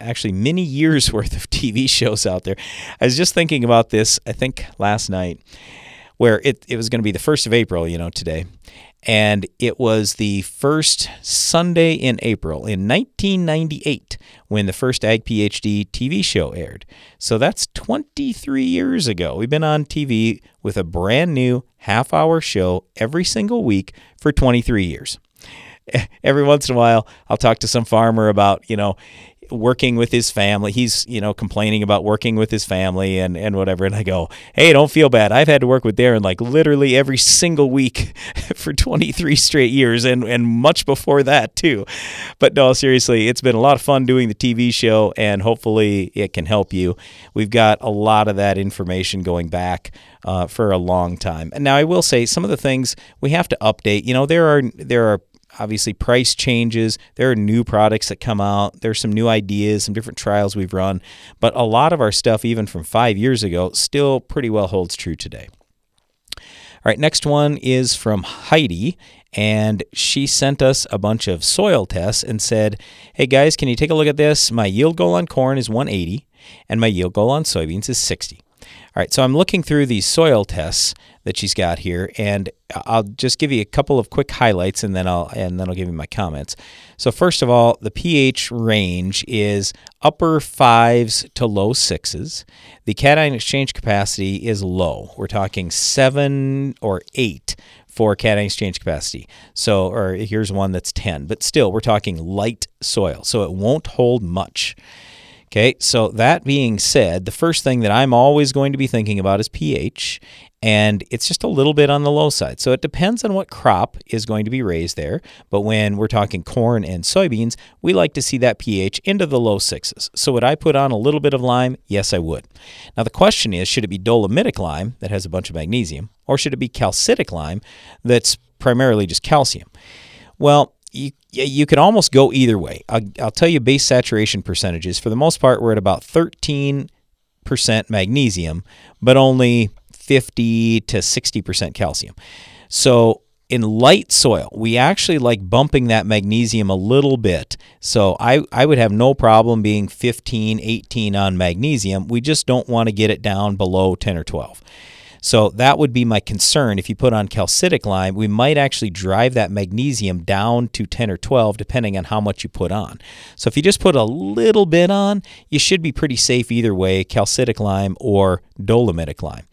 actually many years worth of TV shows out there. I was just thinking about this, I think last night, where it, it was going to be the 1st of April, you know, today. And it was the first Sunday in April in 1998 when the first Ag PhD TV show aired. So that's 23 years ago. We've been on TV with a brand new half hour show every single week for 23 years. Every once in a while, I'll talk to some farmer about, you know, working with his family. He's, you know, complaining about working with his family and, and whatever. And I go, hey, don't feel bad. I've had to work with Darren like literally every single week for 23 straight years and, and much before that, too. But no, seriously, it's been a lot of fun doing the TV show, and hopefully it can help you. We've got a lot of that information going back. Uh, for a long time, and now I will say some of the things we have to update. You know, there are there are obviously price changes. There are new products that come out. There's some new ideas, some different trials we've run. But a lot of our stuff, even from five years ago, still pretty well holds true today. All right, next one is from Heidi, and she sent us a bunch of soil tests and said, Hey guys, can you take a look at this? My yield goal on corn is 180, and my yield goal on soybeans is 60. All right, so I'm looking through these soil tests that she's got here, and I'll just give you a couple of quick highlights, and then I'll and then I'll give you my comments. So first of all, the pH range is upper fives to low sixes. The cation exchange capacity is low. We're talking seven or eight for cation exchange capacity. So, or here's one that's 10, but still, we're talking light soil, so it won't hold much. Okay, so that being said, the first thing that I'm always going to be thinking about is pH, and it's just a little bit on the low side. So it depends on what crop is going to be raised there. But when we're talking corn and soybeans, we like to see that pH into the low sixes. So would I put on a little bit of lime? Yes, I would. Now the question is should it be dolomitic lime that has a bunch of magnesium, or should it be calcitic lime that's primarily just calcium? Well, you you can almost go either way. I'll, I'll tell you base saturation percentages. For the most part, we're at about 13% magnesium, but only 50 to 60% calcium. So in light soil, we actually like bumping that magnesium a little bit. So I, I would have no problem being 15, 18 on magnesium. We just don't want to get it down below 10 or 12. So that would be my concern. If you put on calcitic lime, we might actually drive that magnesium down to 10 or 12, depending on how much you put on. So if you just put a little bit on, you should be pretty safe either way calcitic lime or dolomitic lime.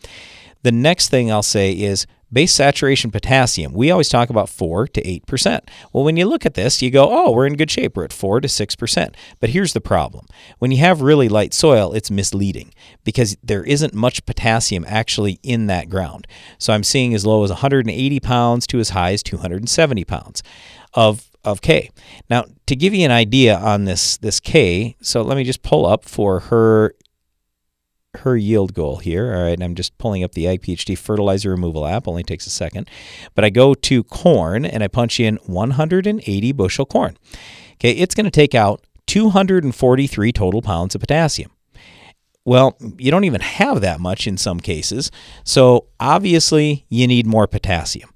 The next thing I'll say is base saturation potassium. We always talk about 4 to 8%. Well, when you look at this, you go, oh, we're in good shape. We're at 4 to 6%. But here's the problem when you have really light soil, it's misleading because there isn't much potassium actually in that ground. So I'm seeing as low as 180 pounds to as high as 270 pounds of of K. Now, to give you an idea on this this K, so let me just pull up for her her yield goal here. All right, and I'm just pulling up the Ag PhD fertilizer removal app. Only takes a second. But I go to corn and I punch in 180 bushel corn. Okay, it's going to take out 243 total pounds of potassium. Well, you don't even have that much in some cases. So obviously, you need more potassium.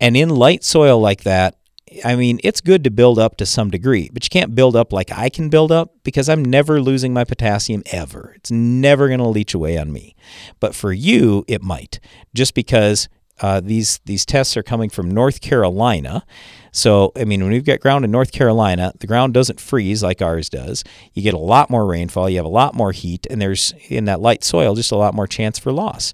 And in light soil like that, I mean, it's good to build up to some degree, but you can't build up like I can build up because I'm never losing my potassium ever. It's never going to leach away on me. But for you, it might, just because uh, these these tests are coming from North Carolina. So, I mean, when we've got ground in North Carolina, the ground doesn't freeze like ours does. You get a lot more rainfall, you have a lot more heat, and there's in that light soil just a lot more chance for loss.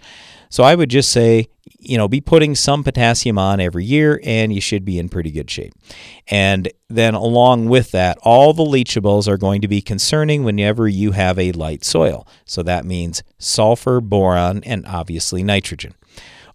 So I would just say, you know, be putting some potassium on every year and you should be in pretty good shape. And then along with that, all the leachables are going to be concerning whenever you have a light soil. So that means sulfur, boron, and obviously nitrogen.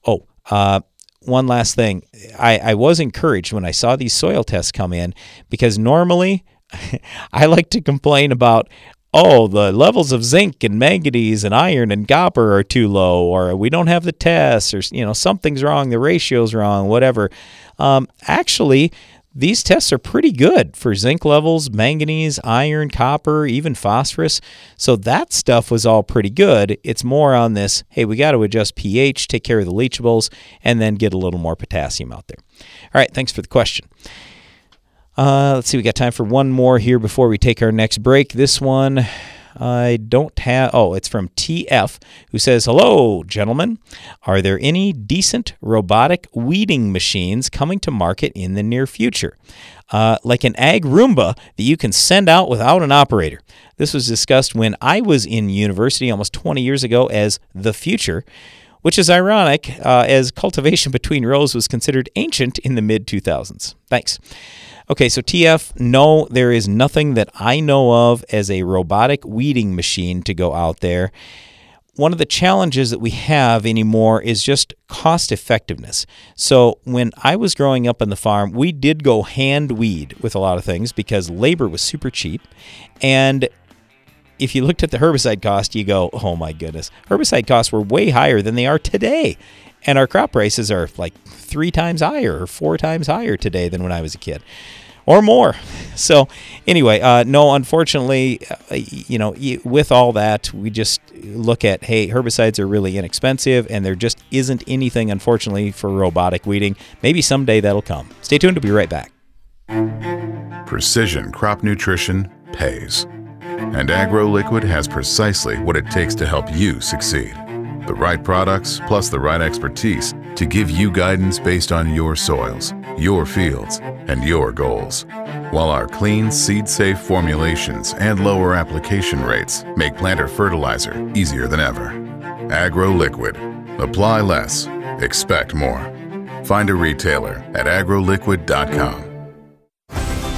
Oh, uh, one last thing. I, I was encouraged when I saw these soil tests come in because normally I like to complain about, oh, the levels of zinc and manganese and iron and copper are too low, or we don't have the tests, or you know something's wrong, the ratio's wrong, whatever. Um, actually, these tests are pretty good for zinc levels, manganese, iron, copper, even phosphorus. So that stuff was all pretty good. It's more on this hey, we got to adjust pH, take care of the leachables, and then get a little more potassium out there. All right, thanks for the question. Uh, let's see, we got time for one more here before we take our next break. This one, I don't have. Oh, it's from TF, who says, Hello, gentlemen. Are there any decent robotic weeding machines coming to market in the near future? Uh, like an ag Roomba that you can send out without an operator. This was discussed when I was in university almost 20 years ago as the future, which is ironic uh, as cultivation between rows was considered ancient in the mid 2000s. Thanks. Okay, so TF, no, there is nothing that I know of as a robotic weeding machine to go out there one of the challenges that we have anymore is just cost effectiveness. So, when I was growing up on the farm, we did go hand weed with a lot of things because labor was super cheap. And if you looked at the herbicide cost, you go, oh my goodness, herbicide costs were way higher than they are today. And our crop prices are like three times higher or four times higher today than when I was a kid or more. So, anyway, uh, no, unfortunately, uh, you know, with all that, we just look at hey, herbicides are really inexpensive, and there just isn't anything, unfortunately, for robotic weeding. Maybe someday that'll come. Stay tuned. We'll be right back.
Precision crop nutrition pays. And AgroLiquid has precisely what it takes to help you succeed. The right products plus the right expertise to give you guidance based on your soils, your fields, and your goals. While our clean, seed safe formulations and lower application rates make planter fertilizer easier than ever. AgroLiquid. Apply less, expect more. Find a retailer at agroliquid.com.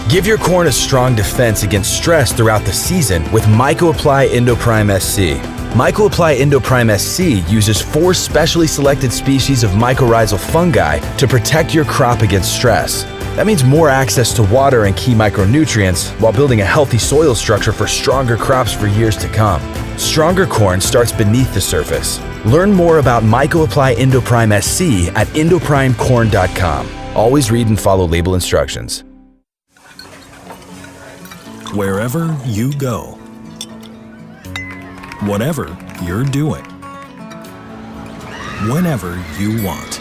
Give your corn a strong defense against stress throughout the season with MycoApply Endoprime SC. MycoApply Endoprime SC uses four specially selected species of mycorrhizal fungi to protect your crop against stress. That means more access to water and key micronutrients while building a healthy soil structure for stronger crops for years to come. Stronger corn starts beneath the surface. Learn more about MycoApply Endoprime SC at endoprimecorn.com. Always read and follow label instructions.
Wherever you go, whatever you're doing, whenever you want.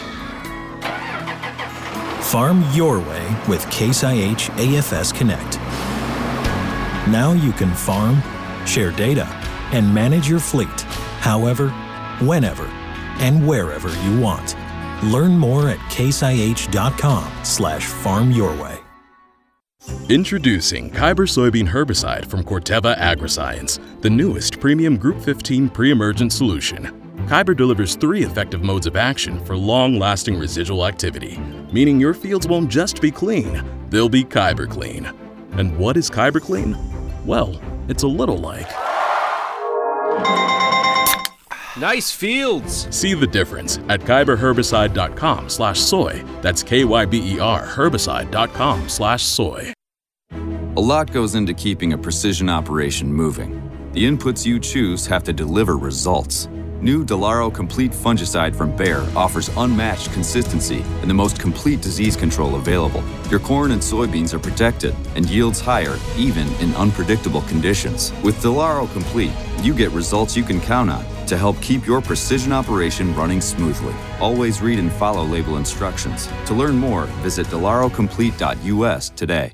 Farm your way with Case IH AFS Connect. Now you can farm, share data, and manage your fleet however, whenever, and wherever you want. Learn more at caseih.com slash farm your way.
Introducing Kyber soybean herbicide from Corteva Agriscience, the newest premium Group 15 pre-emergent solution. Kyber delivers three effective modes of action for long-lasting residual activity, meaning your fields won't just be clean, they'll be Kyber clean. And what is Kyber clean? Well, it's a little like
Nice fields.
See the difference at kyberherbicide.com slash soy. That's K-Y-B-E-R herbicide.com slash soy.
A lot goes into keeping a precision operation moving. The inputs you choose have to deliver results. New Delaro Complete Fungicide from Bayer offers unmatched consistency and the most complete disease control available. Your corn and soybeans are protected and yields higher even in unpredictable conditions. With Delaro Complete, you get results you can count on to help keep your precision operation running smoothly. Always read and follow label instructions. To learn more, visit delarocomplete.us today.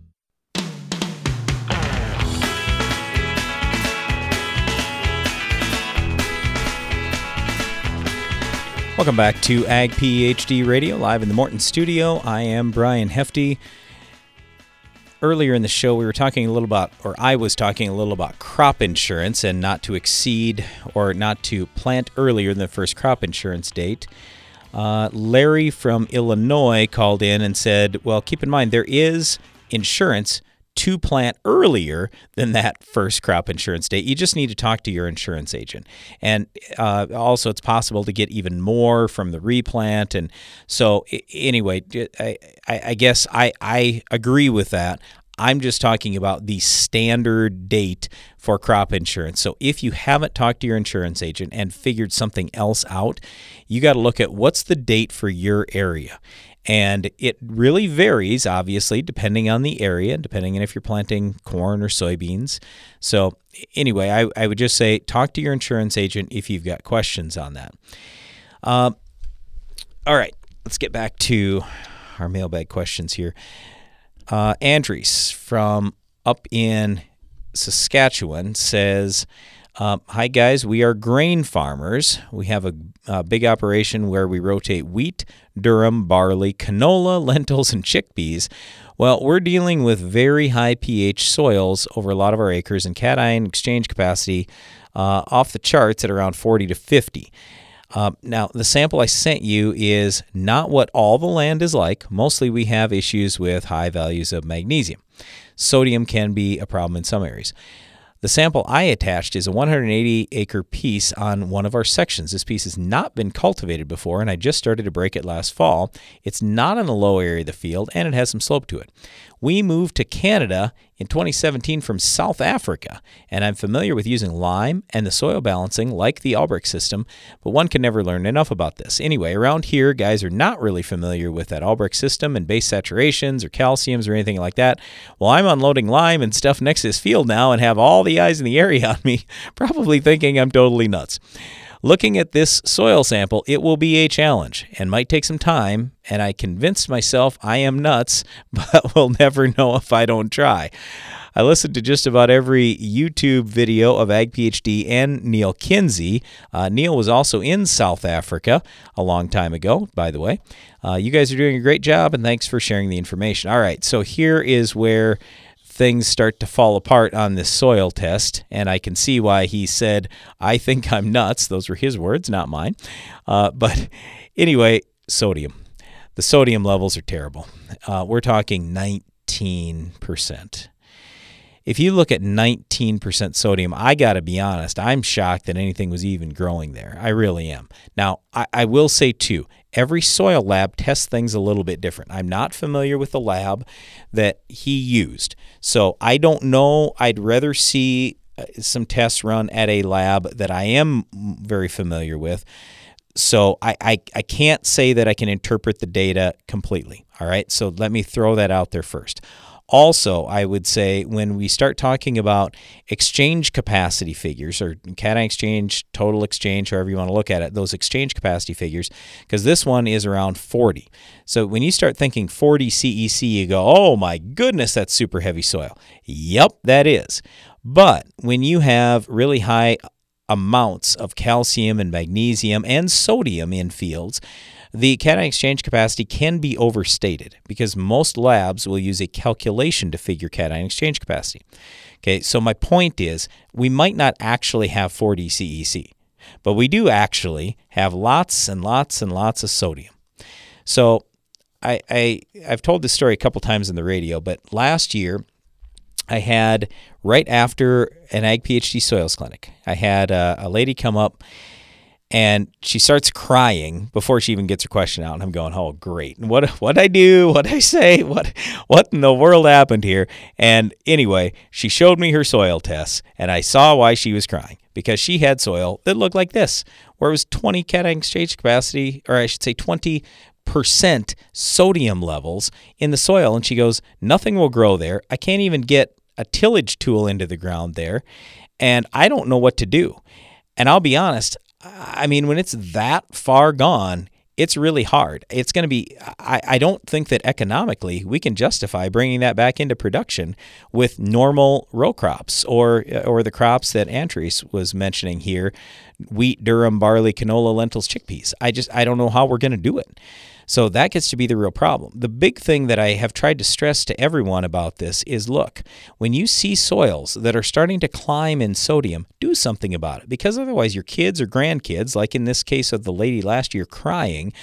Welcome back to Ag PhD Radio, live in the Morton studio. I am Brian Hefty. Earlier in the show, we were talking a little about, or I was talking a little about crop insurance and not to exceed or not to plant earlier than the first crop insurance date. Uh, Larry from Illinois called in and said, Well, keep in mind, there is insurance to plant earlier than that first crop insurance date. You just need to talk to your insurance agent. And uh, also, it's possible to get even more from the replant. And so, anyway, I, I guess I, I agree with that. I'm just talking about the standard date for crop insurance. So if you haven't talked to your insurance agent and figured something else out, you got to look at what's the date for your area. And it really varies, obviously, depending on the area, depending on if you're planting corn or soybeans. So, anyway, I, I would just say talk to your insurance agent if you've got questions on that. Uh, all right, let's get back to our mailbag questions here. Uh, Andres from up in Saskatchewan says, uh, Hi, guys. We are grain farmers. We have a, a, big operation where we rotate wheat, durum, barley, canola, lentils, and chickpeas. Well, we're dealing with very high pH soils over a lot of our acres and cation exchange capacity uh, off the charts at around 40 to 50. Uh, now, the sample I sent you is not what all the land is like. Mostly we have issues with high values of magnesium. Sodium can be a problem in some areas. The sample I attached is a 180 acre piece on one of our sections. This piece has not been cultivated before, and I just started to break it last fall. It's not in a low area of the field, and it has some slope to it. We moved to Canada in 2017 from South Africa, and I'm familiar with using lime and the soil balancing like the Albrecht system, but one can never learn enough about this. Anyway, around here, guys are not really familiar with that Albrecht system and base saturations or calciums or anything like that. Well, I'm unloading lime and stuff next to this field now and have all the eyes in the area on me, probably thinking I'm totally nuts. Looking at this soil sample, it will be a challenge and might take some time, and I convinced myself I am nuts, but will never know if I don't try. I listened to just about every YouTube video of Ag PhD and Neal Kinsey. Uh, Neal was also in South Africa a long time ago, by the way. Uh, you guys are doing a great job, and thanks for sharing the information. All right, so here is where things start to fall apart on this soil test, and I can see why he said, I think I'm nuts. Those were his words, not mine. Uh, but anyway, sodium. The sodium levels are terrible. Uh, we're talking 19%. If you look at 19% sodium, I got to be honest, I'm shocked that anything was even growing there. I really am. Now, I, I will say, too, every soil lab tests things a little bit different. I'm not familiar with the lab that he used. So I don't know. I'd rather see uh, some tests run at a lab that I am very familiar with. So I, I, I can't say that I can interpret the data completely. All right. So let me throw that out there first. Also, I would say when we start talking about exchange capacity figures or cation exchange, total exchange, however you want to look at it, those exchange capacity figures, because this one is around 40. So when you start thinking 40 CEC, you go, oh my goodness, that's super heavy soil. Yep, that is. But when you have really high amounts of calcium and magnesium and sodium in fields, the cation exchange capacity can be overstated because most labs will use a calculation to figure cation exchange capacity. Okay, so my point is we might not actually have 40 CEC, but we do actually have lots and lots and lots of sodium. So I, I I've told this story a couple times in the radio, but last year I had right after an Ag PhD soils clinic, I had a, a lady come up and she starts crying before she even gets her question out and i'm going oh great. What what i do? What i say? What what in the world happened here? And anyway she showed me her soil tests and i saw why she was crying because she had soil that looked like this where it was 20 cation exchange capacity or i should say 20 percent sodium levels in the soil. And she goes nothing will grow there. I can't even get a tillage tool into the ground there and i don't know what to do. And I'll be honest, I mean, when it's that far gone, it's really hard. It's going to be, I, I don't think that economically we can justify bringing that back into production with normal row crops or, or the crops that Andres was mentioning here wheat, durum, barley, canola, lentils, chickpeas. I just, I don't know how we're going to do it. So that gets to be the real problem. The big thing that I have tried to stress to everyone about this is look, when you see soils that are starting to climb in sodium, do something about it because otherwise your kids or grandkids, like in this case of the lady last year crying,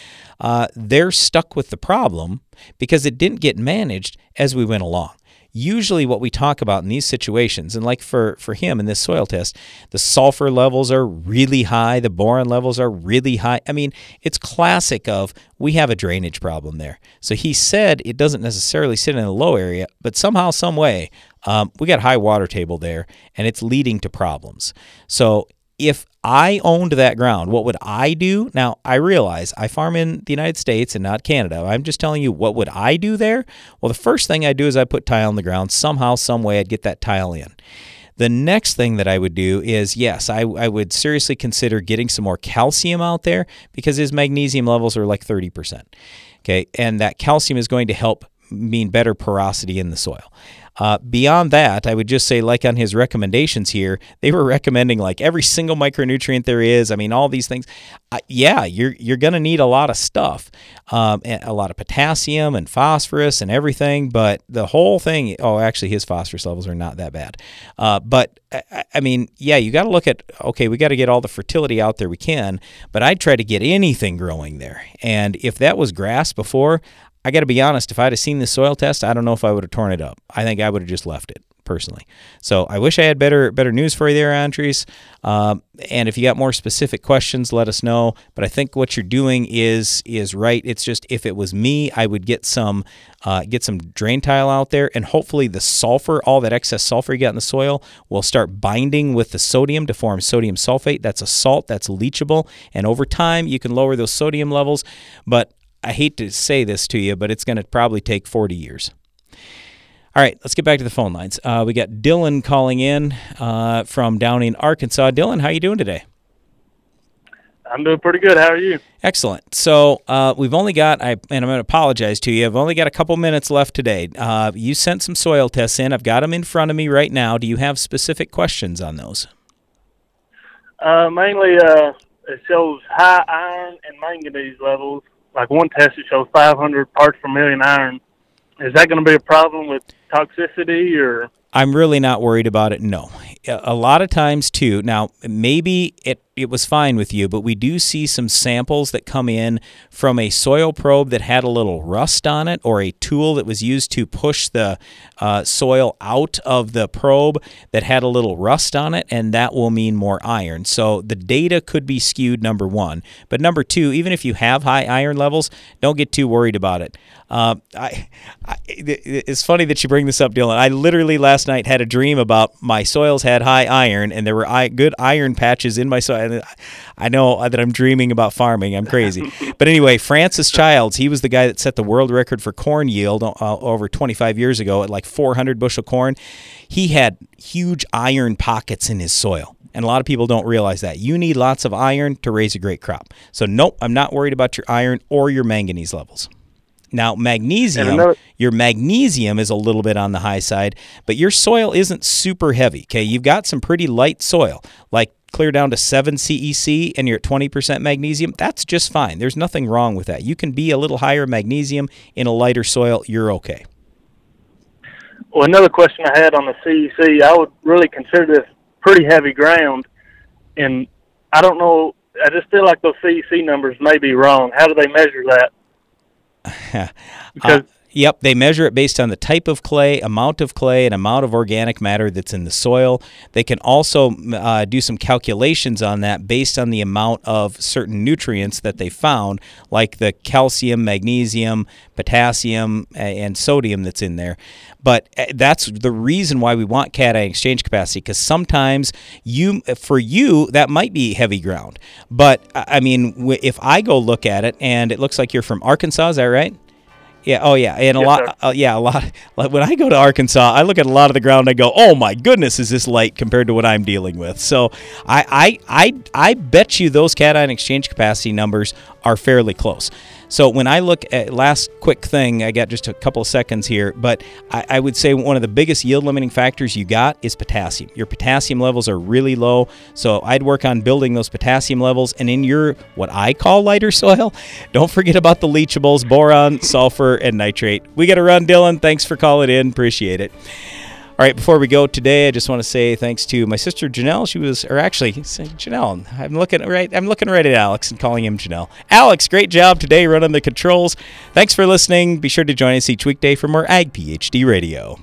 uh, they're stuck with the problem because it didn't get managed as we went along usually what we talk about in these situations, and like for, for him in this soil test, the sulfur levels are really high, the boron levels are really high. I mean, it's classic of we have a drainage problem there. So he said it doesn't necessarily sit in a low area, but somehow, some way, um, we got high water table there, and it's leading to problems. So if I owned that ground, what would I do? Now, I realize I farm in the United States and not Canada. I'm just telling you, what would I do there? Well, the first thing I do is I put tile on the ground. Somehow, some way, I'd get that tile in. The next thing that I would do is yes, I, I would seriously consider getting some more calcium out there because his magnesium levels are like 30%. Okay, and that calcium is going to help mean better porosity in the soil. Uh, beyond that, I would just say, like on his recommendations here, they were recommending like every single micronutrient there is. I mean, all these things. Uh, yeah, you're you're gonna need a lot of stuff, um, a lot of potassium and phosphorus and everything. But the whole thing. Oh, actually, his phosphorus levels are not that bad. Uh, but I, I mean, yeah, you got to look at. Okay, we got to get all the fertility out there we can. But I'd try to get anything growing there. And if that was grass before, I got to be honest, if I'd have seen the soil test, I don't know if I would have torn it up. I think I would have just left it personally. So I wish I had better better news for you there, Andres. Um, and if you got more specific questions, let us know. But I think what you're doing is is right. It's just if it was me, I would get some uh, get some drain tile out there, and hopefully the sulfur, all that excess sulfur you got in the soil, will start binding with the sodium to form sodium sulfate. That's a salt that's leachable, and over time you can lower those sodium levels. But I hate to say this to you, but it's going to probably take 40 years. All right, let's get back to the phone lines. Uh, we got Dylan calling in uh, from down in Arkansas. Dylan, how you doing today?
I'm doing pretty good. How are you?
Excellent. So uh, we've only got, I, and I'm going to apologize to you. I've only got a couple minutes left today. Uh, you sent some soil tests in. I've got them in front of me right now. Do you have specific questions on those?
Uh, mainly, uh, it shows high iron and manganese levels like one test that shows 500 parts per million iron. Is that going to be a problem with toxicity or?
I'm really not worried about it. No, a lot of times too. Now maybe it it was fine with you, but we do see some samples that come in from a soil probe that had a little rust on it, or a tool that was used to push the uh, soil out of the probe that had a little rust on it, and that will mean more iron. So the data could be skewed. Number one, but number two, even if you have high iron levels, don't get too worried about it. Uh, I, I, it's funny that you bring this up, Dylan. I literally last night had a dream about my soils had high iron, and there were good iron patches in my soil. I know that I'm dreaming about farming. I'm crazy. but anyway, Francis Childs, he was the guy that set the world record for corn yield uh, over 25 years ago at like 400 bushel corn. He had huge iron pockets in his soil. And a lot of people don't realize that. You need lots of iron to raise a great crop. So, nope, I'm not worried about your iron or your manganese levels. Now, magnesium, another- your magnesium is a little bit on the high side, but your soil isn't super heavy. Okay, you've got some pretty light soil, like clear down to 7 CEC and you're at 20% magnesium, that's just fine. There's nothing wrong with that. You can be a little higher magnesium in a lighter soil, you're okay.
Well, another question I had on the CEC, I would really consider this pretty heavy ground, and I don't know, I just feel like those CEC numbers may be wrong. How do they measure that?
because Yep, they measure it based on the type of clay, amount of clay, and amount of organic matter that's in the soil. They can also uh, do some calculations on that based on the amount of certain nutrients that they found, like the calcium, magnesium, potassium, and sodium that's in there. But uh, that's the reason why we want cation exchange capacity because sometimes you, for you, that might be heavy ground. But I mean, if I go look at it and it looks like you're from Arkansas, is that right? Yeah. Oh, yeah. And a lot. Uh, yeah, a lot. Like when I go to Arkansas, I look at a lot of the ground. and I go, "Oh my goodness, is this light compared to what I'm dealing with?" So I, I, I, I bet you those cation exchange capacity numbers are fairly close. So when I look at last quick thing, I got just a couple of seconds here, but I, I, would say one of the biggest yield limiting factors you got is potassium. Your potassium levels are really low, so I'd work on building those potassium levels. And in your what I call lighter soil, don't forget about the leachables, boron, sulfur, and nitrate. We got to run, Dylan. Thanks for calling in. Appreciate it. All right, before we go today, I just want to say thanks to my sister Janelle. She was, or actually, Janelle. I'm looking right. I'm looking right at Alex and calling him Janelle. Alex, great job today running the controls. Thanks for listening. Be sure to join us each weekday for more Ag PhD Radio.